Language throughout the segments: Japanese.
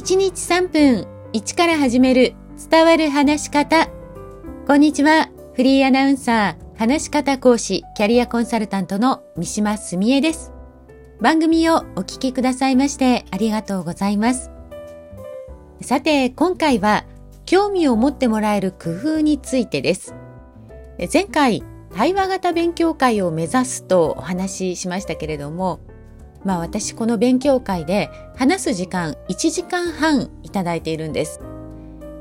1日3分1から始める伝わる話し方。こんにちは。フリーアナウンサー、話し方講師、キャリアコンサルタントの三島澄江です。番組をお聞きくださいましてありがとうございます。さて、今回は興味を持ってもらえる工夫についてです。前回、対話型勉強会を目指すとお話ししましたけれども、まあ私この勉強会で話す時間1時間半いただいているんです。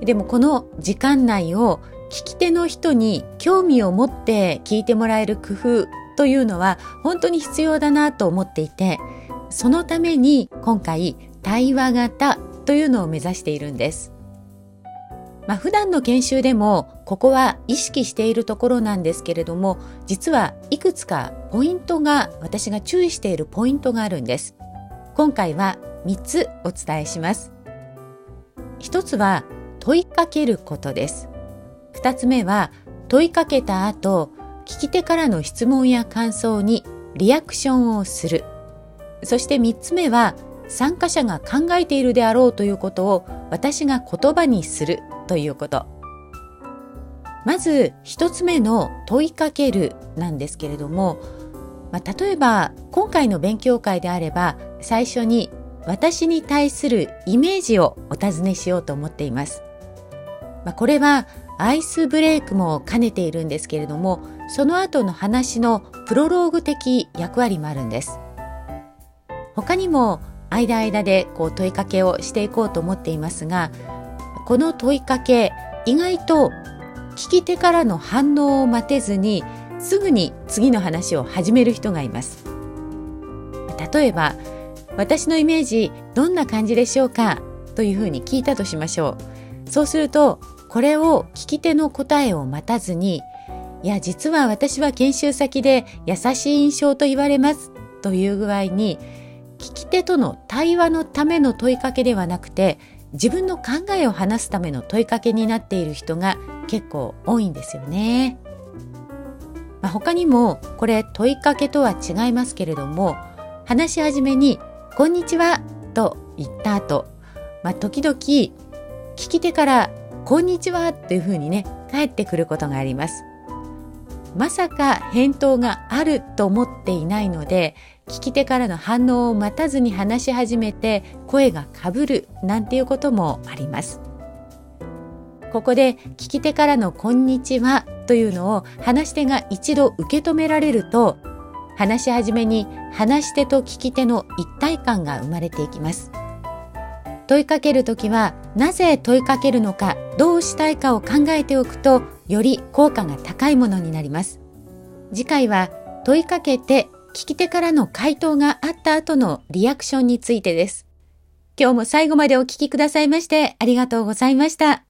でもこの時間内を聞き手の人に興味を持って聞いてもらえる工夫というのは本当に必要だなと思っていて、そのために今回対話型というのを目指しているんです。まあ、普段の研修でもここは意識しているところなんですけれども実はいくつかポイントが私が注意しているポイントがあるんです。今回は3つお伝えします。1つは問いかけることです。2つ目は問いかけた後聞き手からの質問や感想にリアクションをする。そして3つ目は参加者が考えているであろうということを私が言葉にする。ということ。まず一つ目の問いかけるなんですけれども、まあ、例えば今回の勉強会であれば最初に私に対するイメージをお尋ねしようと思っています。まあ、これはアイスブレイクも兼ねているんですけれどもその後の話のプロローグ的役割もあるんです。他にも間間でこう問いかけをしていこうと思っていますがこの問いかけ意外と聞き手からの反応を待てずにすぐに次の話を始める人がいます。例えば私のイメージどんな感じでしょうかというふうに聞いたとしましょう。そうするとこれを聞き手の答えを待たずにいや実は私は研修先で優しい印象と言われますという具合に聞き手との対話のための問いかけではなくて自分の考えを話すための問いかけになっている人が結構多いんですよね。まあ、他にもこれ問いかけとは違いますけれども話し始めに「こんにちは」と言った後、まあ、時々聞き手から「こんにちは」っていうふうにね返ってくることがあります。まさか返答があると思っていないので聞き手からの反応を待たずに話し始めて声がかぶるなんていうこともあります。ここで聞き手からのこんにちはというのを話し手が一度受け止められると話し始めに話し手と聞き手の一体感が生まれていきます。問いかけるときはなぜ問いかけるのかどうしたいかを考えておくとより効果が高いものになります。次回は問いかけて聞き手からの回答があった後のリアクションについてです。今日も最後までお聞きくださいましてありがとうございました。